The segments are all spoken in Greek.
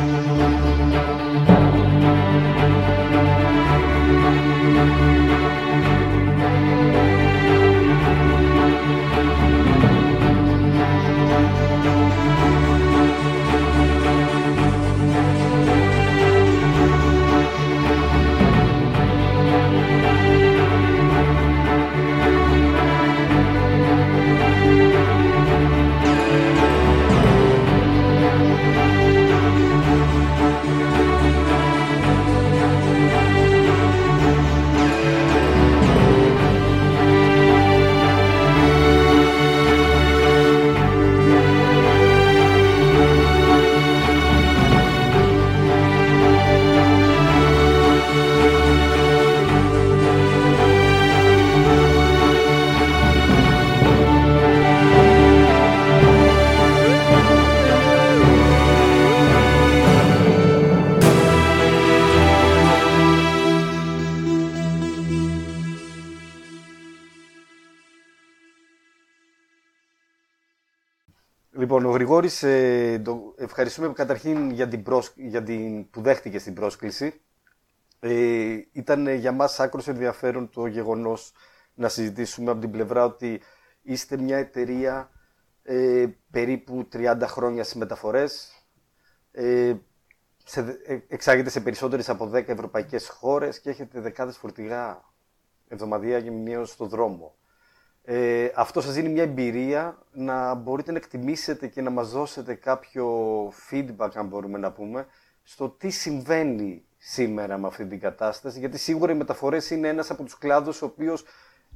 Λοιπόν, ο Γρηγόρης, ε, ευχαριστούμε καταρχήν για την, για την... που δέχτηκε στην πρόσκληση. Ε, ήταν για μας άκρος ενδιαφέρον το γεγονός να συζητήσουμε από την πλευρά ότι είστε μια εταιρεία ε, περίπου 30 χρόνια στις μεταφορές. Ε, σε, ε, εξάγεται σε περισσότερες από 10 ευρωπαϊκές χώρες και έχετε δεκάδες φορτηγά εβδομαδιαία και μηνιαίως στο δρόμο. Ε, αυτό σας δίνει μια εμπειρία να μπορείτε να εκτιμήσετε και να μας δώσετε κάποιο feedback, αν μπορούμε να πούμε, στο τι συμβαίνει σήμερα με αυτή την κατάσταση, γιατί σίγουρα οι μεταφορές είναι ένας από τους κλάδους ο οποίος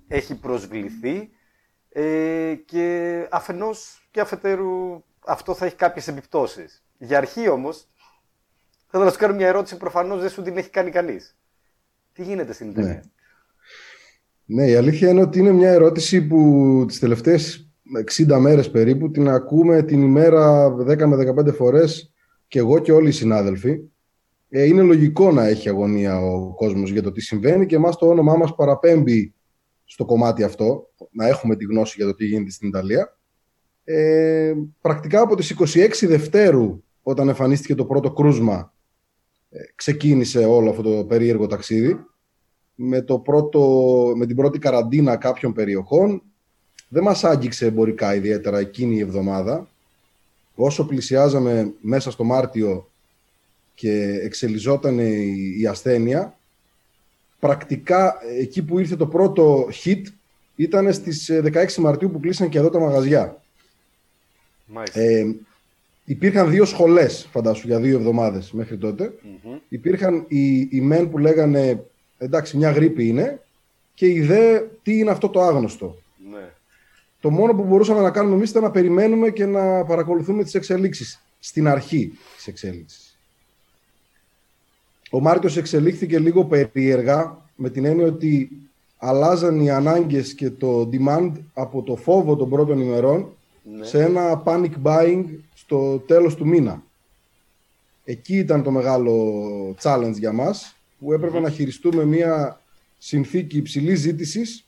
έχει προσβληθεί ε, και αφενός και αφετέρου αυτό θα έχει κάποιες επιπτώσεις. Για αρχή όμως, θα ήθελα να σου κάνω μια ερώτηση που προφανώς δεν σου την έχει κάνει κανείς. Τι γίνεται στην Ιταλία; Ναι. Ναι, η αλήθεια είναι ότι είναι μια ερώτηση που τις τελευταίες 60 μέρες περίπου την ακούμε την ημέρα 10 με 15 φορές και εγώ και όλοι οι συνάδελφοι. Ε, είναι λογικό να έχει αγωνία ο κόσμος για το τι συμβαίνει και εμάς το όνομά μας παραπέμπει στο κομμάτι αυτό, να έχουμε τη γνώση για το τι γίνεται στην Ιταλία. Ε, πρακτικά από τις 26 Δευτέρου, όταν εμφανίστηκε το πρώτο κρούσμα, ε, ξεκίνησε όλο αυτό το περίεργο ταξίδι με, το πρώτο, με την πρώτη καραντίνα κάποιων περιοχών. Δεν μας άγγιξε εμπορικά ιδιαίτερα εκείνη η εβδομάδα. Όσο πλησιάζαμε μέσα στο Μάρτιο και εξελιζόταν η ασθένεια, πρακτικά εκεί που ήρθε το πρώτο hit ήταν στις 16 ε, Μαρτίου που κλείσαν και εδώ τα μαγαζιά. Ε, υπήρχαν δύο σχολές, φαντάσου, για δύο εβδομάδες μέχρι Υπήρχαν οι, οι μεν που λέγανε εντάξει, μια γρήπη είναι και η ιδέα τι είναι αυτό το άγνωστο. Ναι. Το μόνο που μπορούσαμε να κάνουμε εμείς ήταν να περιμένουμε και να παρακολουθούμε τις εξελίξεις στην αρχή της εξέλιξης. Ο Μάρτιος εξελίχθηκε λίγο περίεργα με την έννοια ότι αλλάζαν οι ανάγκες και το demand από το φόβο των πρώτων ημερών ναι. σε ένα panic buying στο τέλος του μήνα. Εκεί ήταν το μεγάλο challenge για μας που έπρεπε να χειριστούμε μια συνθήκη υψηλής ζήτησης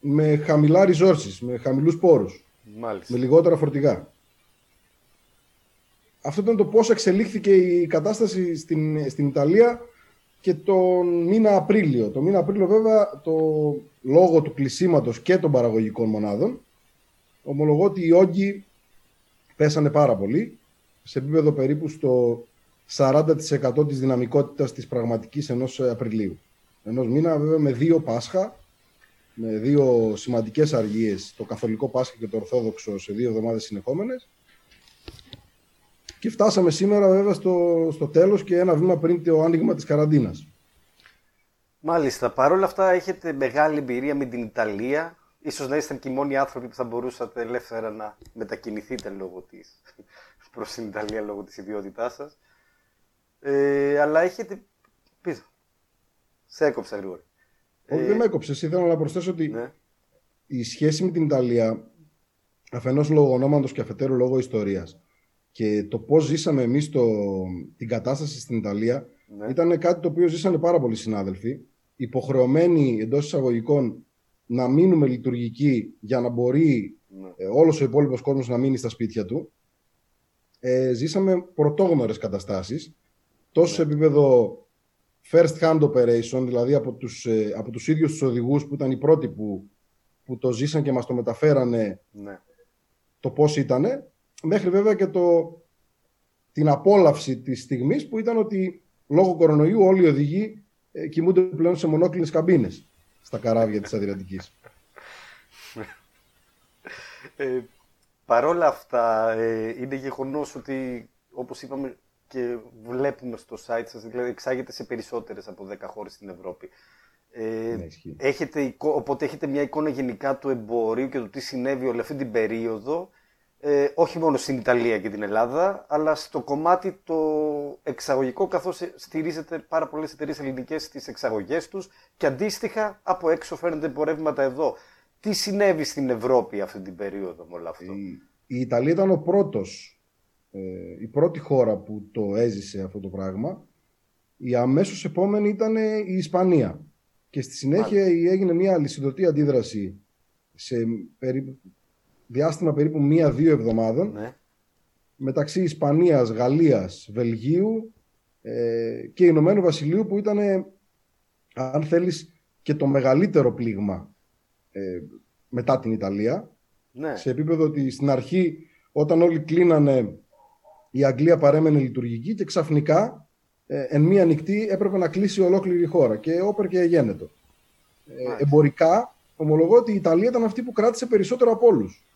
με χαμηλά resources, με χαμηλούς πόρους, με λιγότερα φορτηγά. Αυτό ήταν το πώς εξελίχθηκε η κατάσταση στην, στην Ιταλία και τον μήνα Απρίλιο. Το μήνα Απρίλιο βέβαια το λόγο του κλεισίματος και των παραγωγικών μονάδων ομολογώ ότι οι όγκοι πέσανε πάρα πολύ σε επίπεδο περίπου στο 40% της δυναμικότητας της πραγματικής ενός Απριλίου. Ενός μήνα βέβαια με δύο Πάσχα, με δύο σημαντικές αργίες, το Καθολικό Πάσχα και το Ορθόδοξο σε δύο εβδομάδες συνεχόμενες. Και φτάσαμε σήμερα βέβαια στο, στο τέλος και ένα βήμα πριν το άνοιγμα της καραντίνας. Μάλιστα. Παρ' όλα αυτά έχετε μεγάλη εμπειρία με την Ιταλία. Ίσως να είστε και οι μόνοι άνθρωποι που θα μπορούσατε ελεύθερα να μετακινηθείτε λόγω της, προς την Ιταλία λόγω της ιδιότητάς σας. Ε, αλλά έχετε. Πείτε. Σε έκοψα γρήγορα. Όχι, δεν με έκοψες. Ήθελα να προσθέσω ότι ναι. η σχέση με την Ιταλία, αφενός λόγω ονόματος και αφετέρου λόγω ιστορίας, και το πώς ζήσαμε εμείς την κατάσταση στην Ιταλία, ναι. ήταν κάτι το οποίο ζήσανε πάρα πολλοί συνάδελφοι. Υποχρεωμένοι εντός εισαγωγικών να μείνουμε λειτουργικοί για να μπορεί ναι. Ε, όλος ο υπόλοιπος κόσμος να μείνει στα σπίτια του. ε, ζήσαμε πρωτόγνωρες καταστάσεις, τόσο σε επίπεδο first hand operation, δηλαδή από τους, ε, από τους ίδιους τους οδηγούς που ήταν οι πρώτοι που, που το ζήσαν και μας το μεταφέρανε Ναι. το πώς ήτανε, μέχρι βέβαια και το, την απόλαυση της στιγμής που ήταν ότι λόγω κορονοϊού όλοι οι οδηγοί ε, κοιμούνται πλέον σε μονόκλινες καμπίνες στα καράβια της Αδριατικής. Ε, παρόλα αυτά, ε, είναι γεγονός ότι, όπως είπαμε και βλέπουμε στο site σας, δηλαδή εξάγεται σε περισσότερες από 10 χώρες στην Ευρώπη. Ε, Ναι, ισχύει. έχετε, εικο- οπότε έχετε μια εικόνα γενικά του εμπορίου και του τι συνέβη όλη αυτή την περίοδο, ε, όχι μόνο στην Ιταλία και την Ελλάδα, αλλά στο κομμάτι το εξαγωγικό, καθώς ε, στηρίζεται πάρα πολλές εταιρείες ελληνικές στις εξαγωγές τους και αντίστοιχα από έξω φέρνετε εμπορεύματα εδώ. Τι συνέβη στην Ευρώπη αυτή την περίοδο με όλο αυτό; Η, η Ιταλία ήταν ο πρώτος, ε, η πρώτη χώρα που το έζησε αυτό το πράγμα. Η αμέσως επόμενη ήταν η Ισπανία. Και στη συνέχεια έγινε μια αλυσιδωτή αντίδραση σε περίπου, διάστημα περίπου μία-δύο εβδομάδων Ναι. μεταξύ Ισπανίας, Γαλλίας, Βελγίου ε, και Ηνωμένου Βασιλείου που ήταν, αν θέλεις, και το μεγαλύτερο πλήγμα ε, μετά την Ιταλία ναι. σε επίπεδο ότι στην αρχή όταν όλοι κλείνανε η Αγγλία παρέμενε λειτουργική και ξαφνικά ε, εν μία νυχτή έπρεπε να κλείσει ολόκληρη η χώρα και όπερ και γένετο. Ε, Μάλιστα. εμπορικά ομολογώ ότι η Ιταλία ήταν αυτή που κράτησε περισσότερο από όλους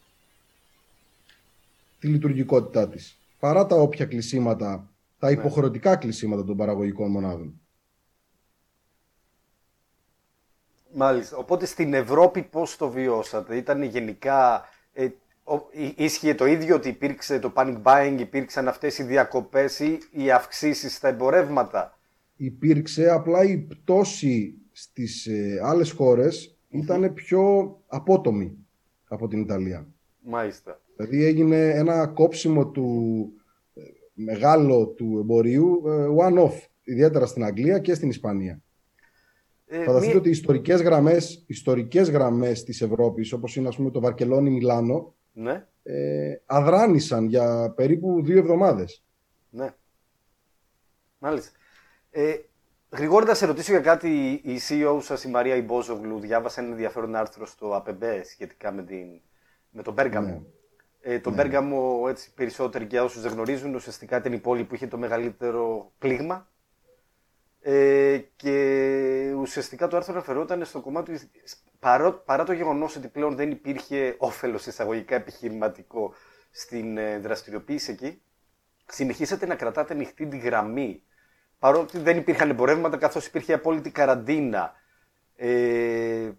τη λειτουργικότητά της παρά τα όποια κλεισίματα, τα υποχρεωτικά κλεισίματα των παραγωγικών μονάδων. Μάλιστα. Οπότε στην Ευρώπη πώς το βιώσατε; Ήταν γενικά... Ε, ο- εί- ίσχυε το ίδιο ότι υπήρξε το panic buying, υπήρξαν αυτές οι διακοπές ή οι αυξήσεις στα εμπορεύματα; υπήρξε απλά η πτώση στις ε, άλλες χώρες ήταν πιο απότομη από την Ιταλία. Μάλιστα. Δηλαδή έγινε ένα κόψιμο του ε, μεγάλο του εμπορίου ε, one-off, ιδιαίτερα στην Αγγλία και στην Ισπανία. Ε, Φανταστείτε μία- ότι οι ιστορικές γραμμές, ιστορικές γραμμές της Ευρώπης, όπως είναι ας πούμε το Βαρκελόνη-Μιλάνο, Ναι, ε, αδράνησαν για περίπου δύο εβδομάδες. ναι. Μάλιστα. Ε, Γρηγόρη, να σε ρωτήσω για κάτι. Η CEO σας, η Μαρία Ιμπόζογλου, διάβασε ένα ενδιαφέρον άρθρο στο APB σχετικά με, την, με τον Πέργαμο. Ναι. Ε, τον Πέργαμο, έτσι περισσότεροι για όσους δεν γνωρίζουν, ουσιαστικά ήταν η πόλη που είχε το μεγαλύτερο πλήγμα. Ε, και ουσιαστικά το άρθρο αναφερόταν στο κομμάτι ότι παρό, παρά το γεγονός ότι πλέον δεν υπήρχε όφελος εισαγωγικά επιχειρηματικό στην ε, δραστηριοποίηση εκεί, συνεχίσατε να κρατάτε ανοιχτή τη γραμμή. Παρότι δεν υπήρχαν εμπορεύματα καθώς υπήρχε απόλυτη καραντίνα. Ε,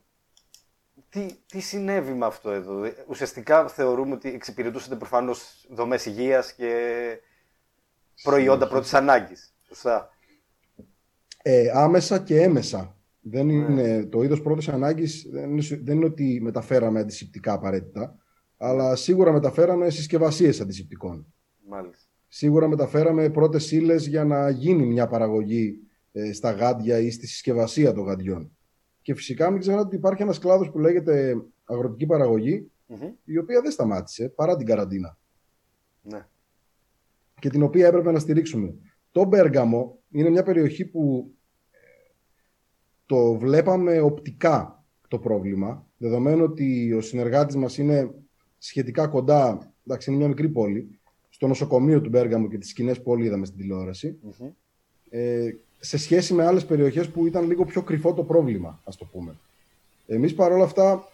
τι, τι συνέβη με αυτό εδώ; Ε, Ουσιαστικά θεωρούμε ότι εξυπηρετούσατε προφανώς δομές υγείας και προϊόντα πρώτης ανάγκης. Σωστά. Ε, άμεσα και έμεσα. Δεν είναι, Το είδος πρώτης ανάγκης δεν είναι, δεν είναι ότι μεταφέραμε αντισηπτικά απαραίτητα, αλλά σίγουρα μεταφέραμε συσκευασίες αντισηπτικών. Μάλιστα. Σίγουρα μεταφέραμε πρώτες ύλε για να γίνει μια παραγωγή ε, στα γάντια ή στη συσκευασία των γαντιών. Και φυσικά μην ξεχνάτε ότι υπάρχει ένας κλάδος που λέγεται αγροτική παραγωγή, Μμμ. η οποία δεν σταμάτησε παρά την καραντίνα Ναι. και την οποία έπρεπε να στηρίξουμε. Το Μπέργαμο είναι μια περιοχή που ε, το βλέπαμε οπτικά το πρόβλημα, δεδομένου ότι ο συνεργάτης μας είναι σχετικά κοντά, εντάξει είναι μια μικρή πόλη, στο νοσοκομείο του Μπέργαμο και τις σκηνές που όλοι είδαμε στην τηλεόραση, Μμμ. ε, σε σχέση με άλλες περιοχές που ήταν λίγο πιο κρυφό το πρόβλημα, ας το πούμε. Εμείς παρόλα αυτά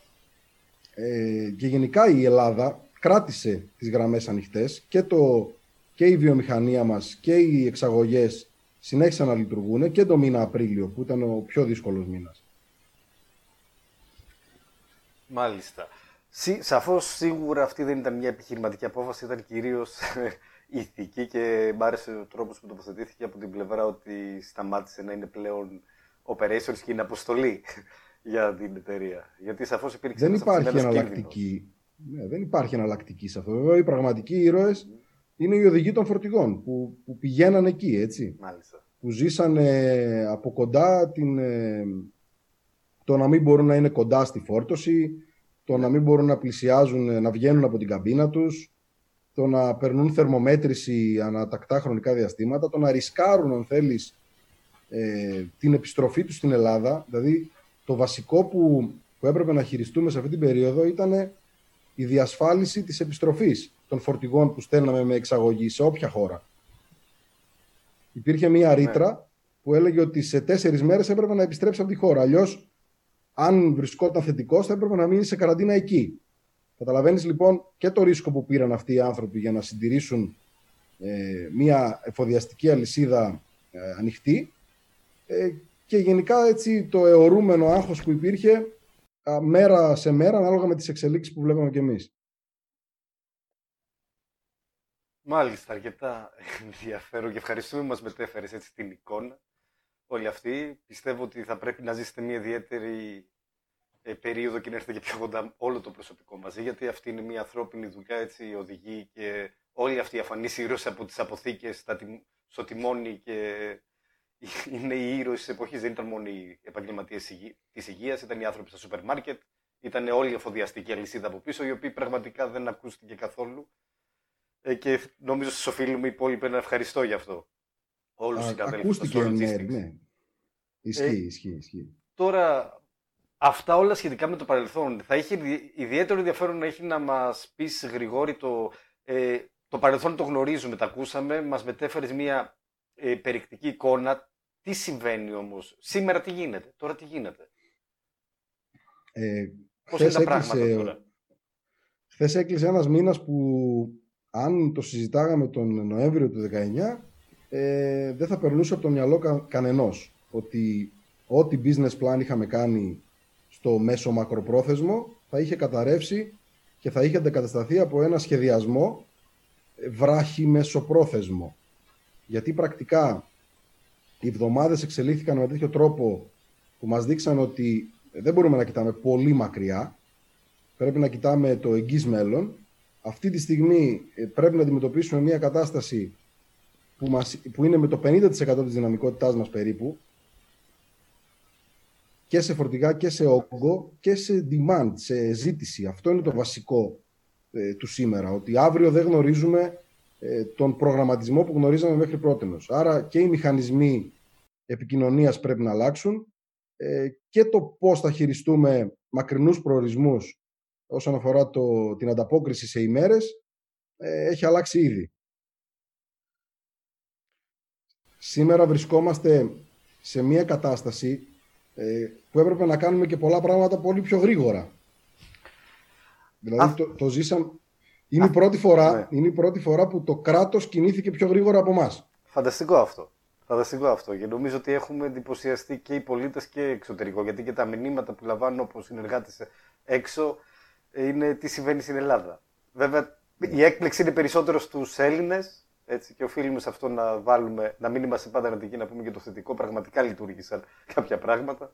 ε, και γενικά η Ελλάδα κράτησε τις γραμμές ανοιχτές και, το, και η βιομηχανία μας και οι εξαγωγές συνέχισαν να λειτουργούν και το μήνα Απρίλιο που ήταν ο πιο δύσκολος μήνας. Μάλιστα. Σι, σαφώς σίγουρα αυτή δεν ήταν μια επιχειρηματική απόφαση, ήταν κυρίως ηθική και μ' άρεσε ο τρόπος που τοποθετήθηκε από την πλευρά ότι σταμάτησε να είναι πλέον operations και είναι αποστολή για την εταιρεία. Γιατί σαφώς υπήρξε Δεν ένας υπάρχει αυξημένος εναλλακτική. Ναι, δεν υπάρχει εναλλακτική σε αυτό. Βέβαια, οι πραγματικοί ήρωες είναι οι οδηγοί των φορτηγών που, που πηγαίναν εκεί, έτσι. κίνδυνος. Μάλιστα. που ζήσανε από κοντά την, ε, το να μην μπορούν να είναι κοντά στη φόρτωση, το να μην μπορούν να πλησιάζουν, να βγαίνουν από την καμπίνα τους, το να περνούν θερμομέτρηση ανατακτά χρονικά διαστήματα, το να ρισκάρουν, αν θέλεις, ε, την επιστροφή τους στην Ελλάδα. Δηλαδή, το βασικό που, που έπρεπε να χειριστούμε σε αυτή την περίοδο ήταν η διασφάλιση της επιστροφής των φορτηγών που στέλναμε με εξαγωγή σε όποια χώρα. Υπήρχε μία ναι. ρήτρα που έλεγε ότι σε τέσσερις μέρες έπρεπε να επιστρέψει από τη χώρα. Αλλιώς, αν βρισκόταν θετικός, θα έπρεπε να μείνει σε καραντίνα εκεί. Καταλαβαίνεις λοιπόν και το ρίσκο που πήραν αυτοί οι άνθρωποι για να συντηρήσουν ε, μια εφοδιαστική αλυσίδα ε, ανοιχτή ε, και γενικά έτσι το αιωρούμενο άγχος που υπήρχε μέρα σε μέρα ανάλογα με τις εξελίξεις που βλέπαμε κι εμείς. Μάλιστα, αρκετά ενδιαφέρον και ευχαριστούμε που μας μετέφερες έτσι την εικόνα όλη αυτή. Πιστεύω ότι θα πρέπει να ζήσετε μια ιδιαίτερη ε, περίοδο και να έρθετε και πιο κοντά όλο το προσωπικό μαζί, γιατί αυτή είναι μια ανθρώπινη δουλειά, έτσι οδηγεί και όλοι αυτοί οι αφανείς ήρωες από τις αποθήκες στο τιμόνι και είναι οι ήρωες της εποχής. Δεν ήταν μόνο οι επαγγελματίες της υγείας, ήταν οι άνθρωποι στα σούπερ μάρκετ, ήταν όλη η εφοδιαστική αλυσίδα από πίσω, οι οποίοι πραγματικά δεν ακούστηκε καθόλου. Ε, και νομίζω στου οφείλουμε οι υπόλοιποι να ευχαριστώ γι' αυτό. Όλους τους συναδέλφους. Ακούστηκε, ναι, ναι. Ισχύει, ε, ισχύει, ισχύει. Τώρα, αυτά όλα σχετικά με το παρελθόν. Θα είχε ιδιαίτερο ενδιαφέρον να έχει να μας πεις, Γρηγόρη, το, ε, το παρελθόν το γνωρίζουμε, τα ακούσαμε, μας μετέφερες μια ε, περιεκτική εικόνα τι συμβαίνει όμως, σήμερα τι γίνεται, τώρα τι γίνεται; Ε, Πώς είναι τα πράγματα τώρα; Χθες έκλεισε ένας μήνας που αν το συζητάγαμε τον Νοέμβριο του 19 ε, δεν θα περνούσε από το μυαλό κα, κανενός ότι ό,τι business plan είχαμε κάνει στο μέσο μακροπρόθεσμο θα είχε καταρρεύσει και θα είχε αντεκατασταθεί από ένα σχεδιασμό βράχη μεσοπρόθεσμο. Γιατί πρακτικά οι εβδομάδες εξελίχθηκαν με τέτοιο τρόπο που μας δείξαν ότι δεν μπορούμε να κοιτάμε πολύ μακριά, πρέπει να κοιτάμε το εγγύς μέλλον. Αυτή τη στιγμή ε, πρέπει να αντιμετωπίσουμε μια κατάσταση που, μας, που είναι με το 50% της δυναμικότητάς μας περίπου και σε φορτηγά και σε όγκο και σε demand, σε ζήτηση. Αυτό είναι το βασικό ε, του σήμερα, ότι αύριο δεν γνωρίζουμε ε, τον προγραμματισμό που γνωρίζαμε μέχρι πρώτη. Άρα και οι μηχανισμοί επικοινωνίας πρέπει να αλλάξουν ε, και το πώς θα χειριστούμε μακρινούς προορισμούς όσον αφορά το, την ανταπόκριση σε ημέρες ε, έχει αλλάξει ήδη. Σήμερα βρισκόμαστε σε μια κατάσταση που έπρεπε να κάνουμε και πολλά πράγματα πολύ πιο γρήγορα. Δηλαδή το, το ζήσαμε, είναι, η πρώτη φορά, ναι. είναι η πρώτη φορά που το κράτος κινήθηκε πιο γρήγορα από εμάς. Φανταστικό αυτό. Φανταστικό αυτό. Και νομίζω ότι έχουμε εντυπωσιαστεί και οι πολίτες και εξωτερικό. Γιατί και τα μηνύματα που λαμβάνουν από συνεργάτες έξω είναι τι συμβαίνει στην Ελλάδα. Βέβαια, η έκπληξη είναι περισσότερο στους Έλληνες. Έτσι, και οφείλουμε σε αυτό να βάλουμε, να μην είμαστε πάντα αρνητικοί, να πούμε και το θετικό. Πραγματικά λειτουργήσαν κάποια πράγματα.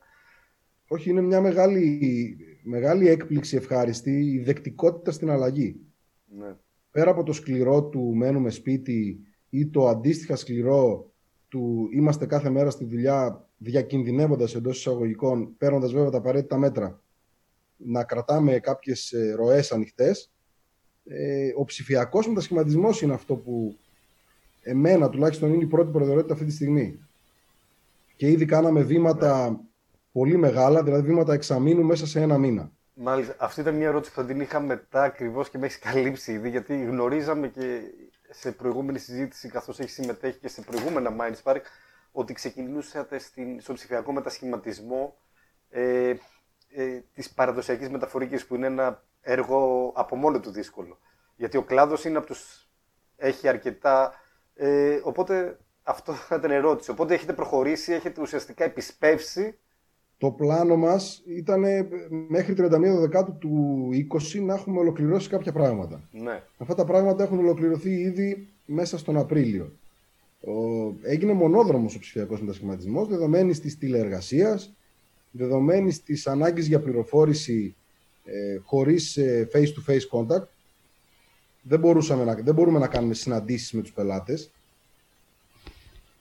Όχι, είναι μια μεγάλη, μεγάλη έκπληξη ευχάριστη η δεκτικότητα στην αλλαγή. Ναι. Πέρα από το σκληρό του μένουμε σπίτι ή το αντίστοιχα σκληρό του είμαστε κάθε μέρα στη δουλειά διακινδυνεύοντας εντός εισαγωγικών, παίρνοντας βέβαια τα απαραίτητα μέτρα, να κρατάμε κάποιες ε, ροές ανοιχτές, ε, ο ψηφιακός μετασχηματισμός είναι αυτό που εμένα τουλάχιστον είναι η πρώτη προτεραιότητα αυτή τη στιγμή. Και ήδη κάναμε βήματα ναι. πολύ μεγάλα, δηλαδή βήματα εξαμήνου μέσα σε ένα μήνα. Μάλιστα. Αυτή ήταν μια ερώτηση που θα την είχα μετά ακριβώς και με έχει καλύψει ήδη, γιατί γνωρίζαμε και σε προηγούμενη συζήτηση, καθώς έχει συμμετέχει και σε προηγούμενα Minds Park, ότι ξεκινούσατε στην, στον ψηφιακό μετασχηματισμό ε, ε, της παραδοσιακής μεταφορικής που είναι ένα έργο από μόνο του δύσκολο. Γιατί ο κλάδος είναι από τους... έχει αρκετά... Ε, οπότε αυτό θα ήταν ερώτηση. Οπότε έχετε προχωρήσει, έχετε ουσιαστικά επισπεύσει το πλάνο μας ήταν μέχρι 31 Δεκάτου του 20 να έχουμε ολοκληρώσει κάποια πράγματα. Ναι. Αυτά τα πράγματα έχουν ολοκληρωθεί ήδη μέσα στον Απρίλιο. Ο, έγινε μονόδρομος ο ψηφιακός μετασχηματισμός, δεδομένης της τηλεεργασίας, δεδομένης της ανάγκης για πληροφόρηση ε, χωρίς ε, face-to-face contact. Δεν, μπορούσαμε να, δεν μπορούμε να κάνουμε συναντήσεις με τους πελάτες.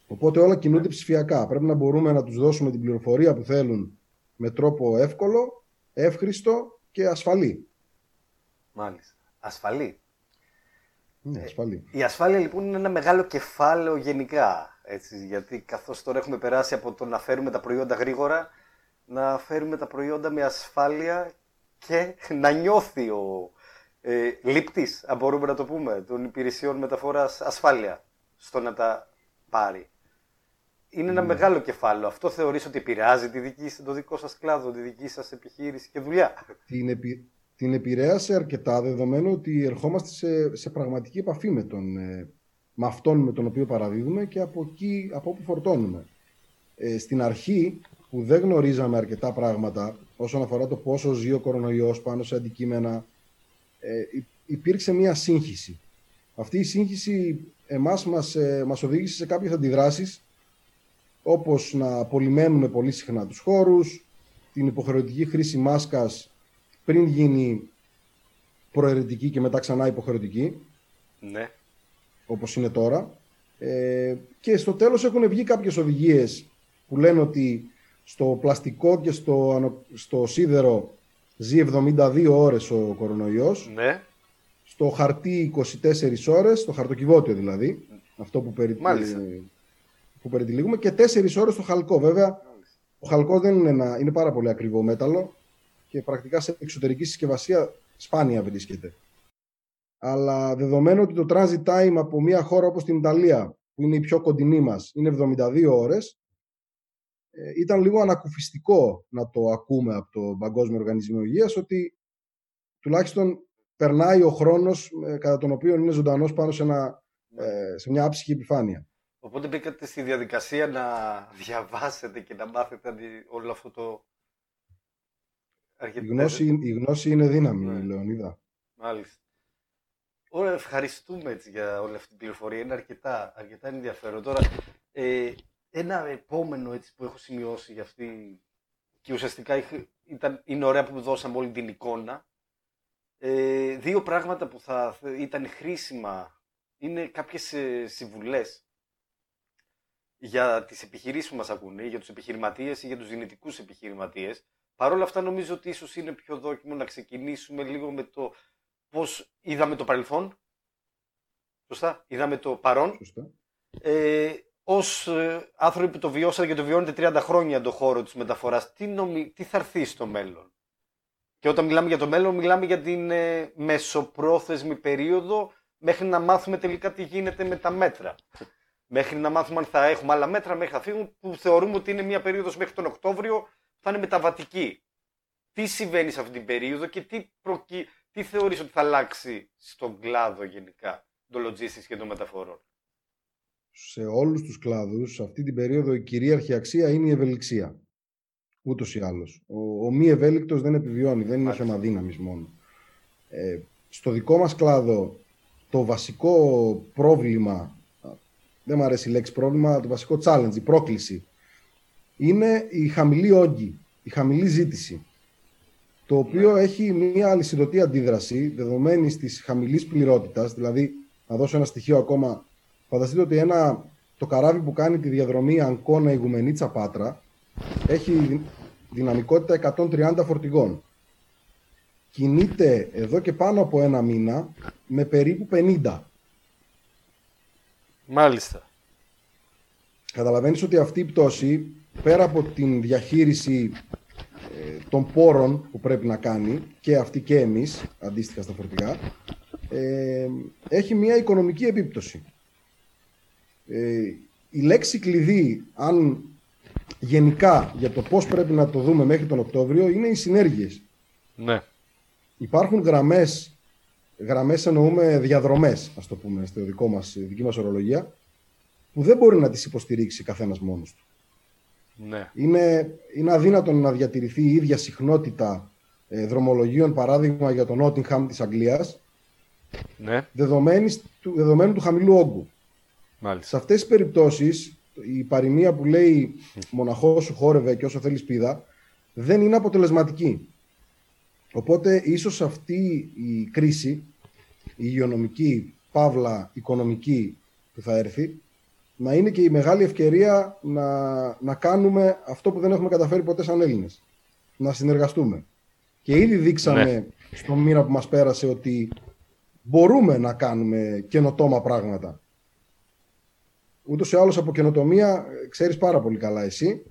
Οπότε όλα κινούνται ψηφιακά. Πρέπει να μπορούμε να τους δώσουμε την πληροφορία που θέλουν με τρόπο εύκολο, εύχριστο και ασφαλή. Μάλιστα. Ασφαλή. Ναι, ασφαλή. Η ασφάλεια λοιπόν είναι ένα μεγάλο κεφάλαιο γενικά. Έτσι, γιατί καθώς τώρα έχουμε περάσει από το να φέρουμε τα προϊόντα γρήγορα, να φέρουμε τα προϊόντα με ασφάλεια και να νιώθει ο ε, λήπτης, αν μπορούμε να το πούμε, των υπηρεσιών μεταφοράς ασφάλεια στο να τα πάρει. Είναι ένα ναι. μεγάλο κεφάλαιο. Αυτό θεωρείς ότι επηρεάζει τη δική, το δικό σας κλάδο, τη δική σας επιχείρηση και δουλειά; Την, επι... την επηρέασε αρκετά δεδομένου ότι ερχόμαστε σε, σε πραγματική επαφή με, τον, ε, με αυτόν με τον οποίο παραδίδουμε και από εκεί από όπου φορτώνουμε. Ε, στην αρχή που δεν γνωρίζαμε αρκετά πράγματα όσον αφορά το πόσο ζει ο κορονοϊός πάνω σε αντικείμενα ε, υπήρξε μια σύγχυση. Αυτή η σύγχυση εμάς μας, ε, μας οδήγησε σε κάποιες αντιδράσεις όπως να απολυμμένουμε πολύ συχνά τους χώρους, την υποχρεωτική χρήση μάσκας πριν γίνει προαιρετική και μετά ξανά υποχρεωτική. Ναι. Όπως είναι τώρα. Ε, και στο τέλος έχουν βγει κάποιες οδηγίες που λένε ότι στο πλαστικό και στο, στο σίδερο ζει 72 ώρες ο κορονοϊός. Ναι. Στο χαρτί 24 ώρες, στο χαρτοκιβώτιο δηλαδή, αυτό που, περι... που περιτυλίγουμε, και 4 ώρες στο χαλκό. Βέβαια, ο χαλκός δεν είναι, ένα... είναι πάρα πολύ ακριβό μέταλλο και πρακτικά σε εξωτερική συσκευασία σπάνια βρίσκεται. Αλλά δεδομένου ότι το transit time από μια χώρα όπως την Ιταλία, που είναι η πιο κοντινή μας, είναι 72 ώρες, ε, ήταν λίγο ανακουφιστικό να το ακούμε από το Παγκόσμιο Οργανισμό Υγείας ότι τουλάχιστον περνάει ο χρόνος ε, κατά τον οποίο είναι ζωντανός πάνω σε, ένα, ε, σε μια άψυχη επιφάνεια. Οπότε μπήκατε στη διαδικασία να διαβάσετε και να μάθετε όλο αυτό το... Η γνώση, η γνώση είναι δύναμη, ναι. Λεωνίδα. Μάλιστα. Ωραία, ευχαριστούμε έτσι για όλη αυτή την πληροφορία. Είναι αρκετά, αρκετά ενδιαφέρον. Τώρα, ε, ένα επόμενο έτσι που έχω σημειώσει για αυτή και ουσιαστικά ήταν, είναι ωραία που δώσαμε όλη την εικόνα. Ε, δύο πράγματα που θα ήταν χρήσιμα είναι κάποιες ε, συμβουλές για τις επιχειρήσεις που μας ακούνε, για τους επιχειρηματίες ή για τους δυνητικούς επιχειρηματίες. Παρ' όλα αυτά νομίζω ότι ίσως είναι πιο δόκιμο να ξεκινήσουμε λίγο με το πώς είδαμε το παρελθόν. Σωστά, είδαμε το παρόν. Σωστά. Ε, ως ε, άνθρωποι που το βιώσατε και το βιώνετε 30 χρόνια το χώρο της μεταφοράς, τι, νομι... τι θα έρθει στο μέλλον; Και όταν μιλάμε για το μέλλον, μιλάμε για την ε, μεσοπρόθεσμη περίοδο μέχρι να μάθουμε τελικά τι γίνεται με τα μέτρα. Μέχρι να μάθουμε αν θα έχουμε άλλα μέτρα μέχρι να φύγουν, που θεωρούμε ότι είναι μια περίοδος μέχρι τον Οκτώβριο που θα είναι μεταβατική. Τι συμβαίνει σε αυτή την περίοδο και τι, προκύ... τι θεωρείς ότι θα αλλάξει στον κλάδο γενικά των logistics και των μεταφορών; Σε όλους τους κλάδους, σε αυτή την περίοδο η κυρίαρχη αξία είναι η ευελιξία. Ούτως ή άλλως. Ο, ο μη ευέλικτος δεν επιβιώνει, δεν είναι θέμα δύναμης μόνο. Ε, στο δικό μας κλάδο, το βασικό πρόβλημα, δεν μου αρέσει η λέξη πρόβλημα, το βασικό challenge, η πρόκληση, είναι η χαμηλή όγκη, η χαμηλή ζήτηση. Το οποίο ναι. έχει μια αλυσιδωτή αντίδραση, δεδομένη της χαμηλής πληρότητας, δηλαδή, να δώσω ένα στοιχείο ακόμα Φανταστείτε ότι ένα, το καράβι που κάνει τη διαδρομή Αγκώνα Ιγουμενίτσα Πάτρα έχει δυναμικότητα 130 φορτηγών. Κινείται εδώ και πάνω από ένα μήνα με περίπου 50. Μάλιστα. Καταλαβαίνεις ότι αυτή η πτώση, πέρα από την διαχείριση ε, των πόρων που πρέπει να κάνει, και αυτή και εμείς, αντίστοιχα στα φορτηγά, ε, έχει μια οικονομική επίπτωση. Ε, η λέξη κλειδί, αν γενικά για το πώς πρέπει να το δούμε μέχρι τον Οκτώβριο, είναι οι συνέργειες. Ναι. Υπάρχουν γραμμές, γραμμές εννοούμε διαδρομές, ας το πούμε, στη δικό μας, δική μας ορολογία, που δεν μπορεί να τις υποστηρίξει καθένας μόνος του. Ναι. Είναι, είναι αδύνατο να διατηρηθεί η ίδια συχνότητα ε, δρομολογίων, παράδειγμα για τον Νότιγχαμ της Αγγλίας, ναι. του, δεδομένου του χαμηλού όγκου. Μάλιστα. Σε αυτές τις περιπτώσεις η παροιμία που λέει μοναχός σου χόρευε και όσο θέλεις πίδα δεν είναι αποτελεσματική. Οπότε ίσως αυτή η κρίση, η υγειονομική, παύλα, οικονομική που θα έρθει, να είναι και η μεγάλη ευκαιρία να, να κάνουμε αυτό που δεν έχουμε καταφέρει ποτέ σαν Έλληνες. Να συνεργαστούμε. Και ήδη δείξαμε ναι. στο μήνα που μας πέρασε ότι μπορούμε να κάνουμε καινοτόμα πράγματα. Ούτως ή άλλως από καινοτομία ξέρεις πάρα πολύ καλά εσύ.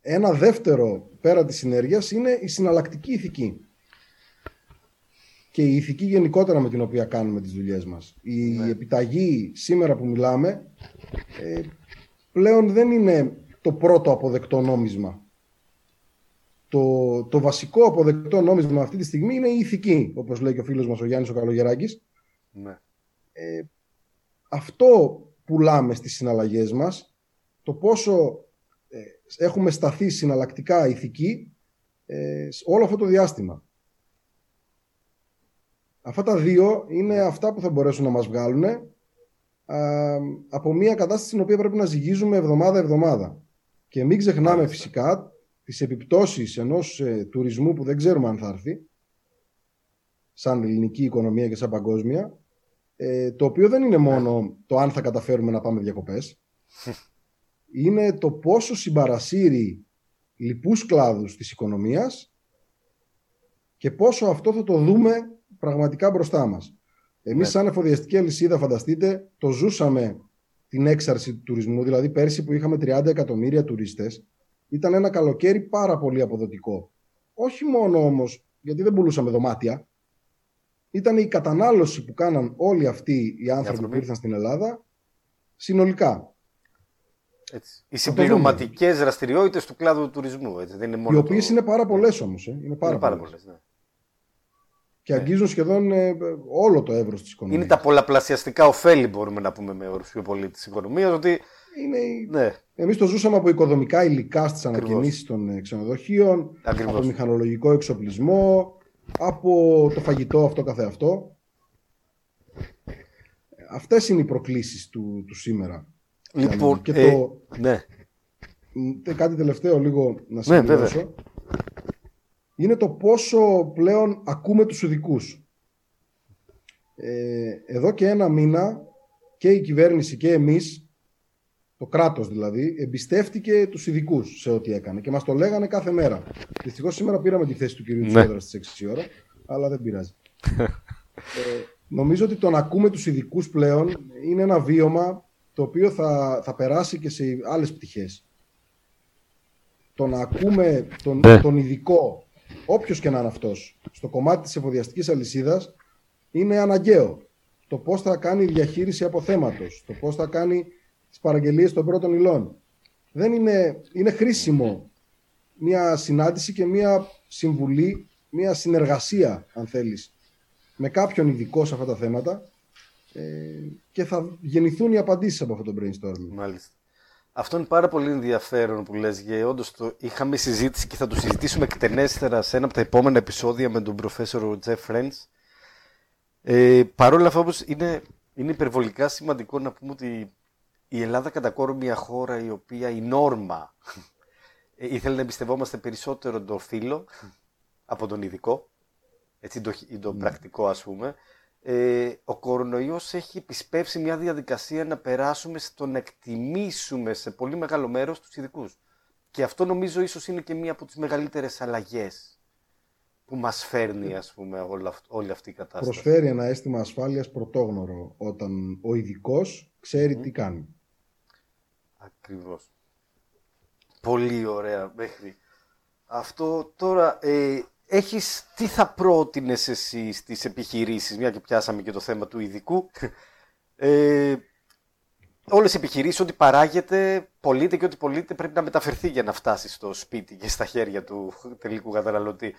Ένα δεύτερο πέρα της συνέργειας είναι η συναλλακτική ηθική. Και η ηθική γενικότερα με την οποία κάνουμε τις δουλειές μας. Η ναι. επιταγή σήμερα που μιλάμε ε, πλέον δεν είναι το πρώτο αποδεκτό νόμισμα. Το, το βασικό αποδεκτό νόμισμα αυτή τη στιγμή είναι η ηθική, όπως λέει και ο φίλος μας ο Γιάννης ο Καλογεράκης. Ναι. Ε, αυτό πουλάμε στις συναλλαγές μας, το πόσο ε, έχουμε σταθεί συναλλακτικά ηθική ε, όλο αυτό το διάστημα. Αυτά τα δύο είναι αυτά που θα μπορέσουν να μας βγάλουν από μια κατάσταση στην οποία πρέπει να ζυγίζουμε εβδομάδα-εβδομάδα. Και μην ξεχνάμε φυσικά τις επιπτώσεις ενός ε, τουρισμού που δεν ξέρουμε αν θα έρθει, σαν ελληνική οικονομία και σαν παγκόσμια, ε, το οποίο δεν είναι μόνο το αν θα καταφέρουμε να πάμε διακοπές, είναι το πόσο συμπαρασύρει λοιπούς κλάδους της οικονομίας και πόσο αυτό θα το δούμε πραγματικά μπροστά μας. Εμείς ναι. σαν εφοδιαστική αλυσίδα, φανταστείτε, το ζούσαμε την έξαρση του τουρισμού, δηλαδή πέρσι που είχαμε 30 εκατομμύρια τουρίστες, ήταν ένα καλοκαίρι πάρα πολύ αποδοτικό. Όχι μόνο όμως γιατί δεν πουλούσαμε δωμάτια, ήταν η κατανάλωση που κάναν όλοι αυτοί οι άνθρωποι που ήρθαν στην Ελλάδα συνολικά. Έτσι. Οι συμπληρωματικές δραστηριότητες του κλάδου του τουρισμού. Έτσι. Δεν είναι μόνο οι οποίες είναι πάρα πολλές όμως. Ε. Είναι πάρα, είναι πάρα πολλές. Ναι. Και ναι. αγγίζουν σχεδόν ε, όλο το εύρος της οικονομίας. Είναι τα πολλαπλασιαστικά ωφέλη, μπορούμε να πούμε με όρου πιο πολύ της οικονομίας. Ότι... Είναι... Ναι. Εμείς το ζούσαμε από οικοδομικά υλικά στις ανακαινήσεις των ε, ξενοδοχείων, Ακριβώς. από μηχανολογικό εξοπλισμό, από το φαγητό αυτό καθεαυτό. Αυτές είναι οι προκλήσεις του, του σήμερα. Λοιπόν, και ε, το... ναι. Κάτι τελευταίο λίγο να συμπληρώσω. Ναι, είναι το πόσο πλέον ακούμε τους ειδικούς. Ε, εδώ και ένα μήνα και η κυβέρνηση και εμείς, το κράτος δηλαδή, εμπιστεύτηκε τους ειδικούς σε ό,τι έκανε και μας το λέγανε κάθε μέρα. Δυστυχώς σήμερα πήραμε τη θέση του κυρίου ναι. Τσόδρα στις 6 ώρα, αλλά δεν πειράζει. ε, νομίζω ότι το να ακούμε τους ειδικούς πλέον είναι ένα βίωμα το οποίο θα, θα περάσει και σε άλλες πτυχές. Το να ακούμε τον, ναι. τον ειδικό όποιος και να είναι αυτός, στο κομμάτι της εφοδιαστικής αλυσίδας είναι αναγκαίο. Το πώς θα κάνει διαχείριση αποθέματο, το πώς θα κάνει τις παραγγελίες των πρώτων υλών. Δεν είναι, είναι χρήσιμο μια συνάντηση και μια συμβουλή, μια συνεργασία, αν θέλεις, με κάποιον ειδικό σε αυτά τα θέματα ε, και θα γεννηθούν οι απαντήσεις από αυτό το brainstorming. Μάλιστα. Αυτό είναι πάρα πολύ ενδιαφέρον που λες και όντως το είχαμε συζήτηση και θα το συζητήσουμε εκτενέστερα σε ένα από τα επόμενα επεισόδια με τον προφέσορο Jeff Friends. Ε, Παρ' όλα αυτά όμως είναι, είναι υπερβολικά σημαντικό να πούμε ότι η Ελλάδα κατά κόρο μια χώρα η οποία η νόρμα ε, ήθελε να εμπιστευόμαστε περισσότερο τον φίλο από τον ειδικό, έτσι το, το ναι. πρακτικό ας πούμε, ε, ο κορονοϊός έχει επισπεύσει μια διαδικασία να περάσουμε στο να εκτιμήσουμε σε πολύ μεγάλο μέρος τους ειδικούς. Και αυτό νομίζω ίσως είναι και μία από τις μεγαλύτερες αλλαγές που μας φέρνει ας πούμε όλη αυτή η κατάσταση. Προσφέρει ένα αίσθημα ασφάλειας πρωτόγνωρο όταν ο ειδικός ξέρει τι κάνει. Ακριβώς. Πολύ ωραία μέχρι. Αυτό τώρα ε, έχεις, τι θα πρότεινες εσύ στις επιχειρήσεις, μια και πιάσαμε και το θέμα του ειδικού, ε, όλες οι επιχειρήσεις, ό,τι παράγεται, πωλείται και ό,τι πωλείται πρέπει να μεταφερθεί για να φτάσεις στο σπίτι και στα χέρια του τελικού καταναλωτή.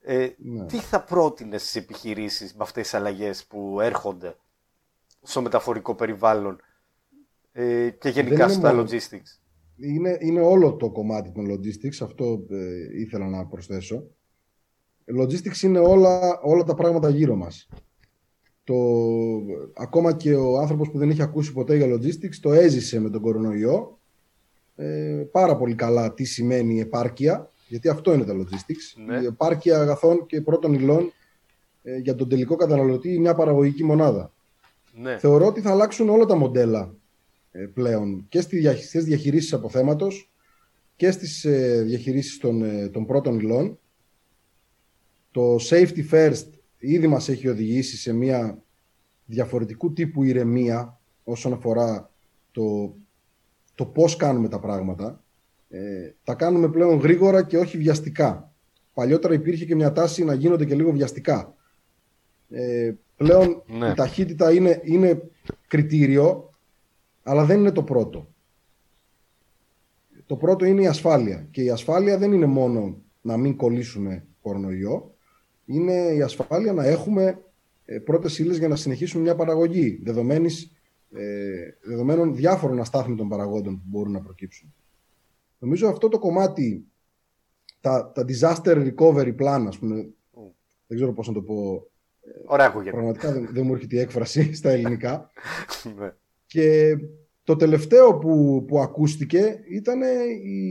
Ε, ναι. Τι θα πρότεινες στις επιχειρήσεις με αυτές τις αλλαγές που έρχονται στο μεταφορικό περιβάλλον; Ε, και γενικά στα logistics. Είναι, είναι όλο το κομμάτι των logistics, αυτό ε, ήθελα να προσθέσω. Logistics είναι όλα, όλα τα πράγματα γύρω μας. Το, ακόμα και ο άνθρωπος που δεν είχε ακούσει ποτέ για logistics το έζησε με τον κορονοϊό ε, πάρα πολύ καλά τι σημαίνει επάρκεια γιατί αυτό είναι τα logistics ναι. η επάρκεια αγαθών και πρώτων υλών ε, για τον τελικό καταναλωτή είναι μια παραγωγική μονάδα ναι. θεωρώ ότι θα αλλάξουν όλα τα μοντέλα ε, πλέον και στις διαχειρίσεις αποθέματος και στις ε, διαχειρίσεις των, ε, των πρώτων υλών το safety first ήδη μας έχει οδηγήσει σε μια διαφορετικού τύπου ηρεμία όσον αφορά το, το πώς κάνουμε τα πράγματα. Ε, τα κάνουμε πλέον γρήγορα και όχι βιαστικά. Παλιότερα υπήρχε και μια τάση να γίνονται και λίγο βιαστικά. Ε, πλέον ναι. η ταχύτητα είναι, είναι κριτήριο, αλλά δεν είναι το πρώτο. Το πρώτο είναι η ασφάλεια. Και η ασφάλεια δεν είναι μόνο να μην κολλήσουμε κορονοϊό, είναι η ασφάλεια να έχουμε ε, πρώτες ύλες για να συνεχίσουμε μια παραγωγή, δεδομένης, ε, δεδομένων διάφορων αστάθμιτων παραγόντων που μπορούν να προκύψουν. Νομίζω αυτό το κομμάτι, τα, τα disaster recovery plan, ας πούμε, δεν ξέρω πώς να το πω, Ωραία ακούγεται. Πραγματικά δεν, δεν μου έρχεται η έκφραση στα ελληνικά. Ναι. και το τελευταίο που, που ακούστηκε ήταν η,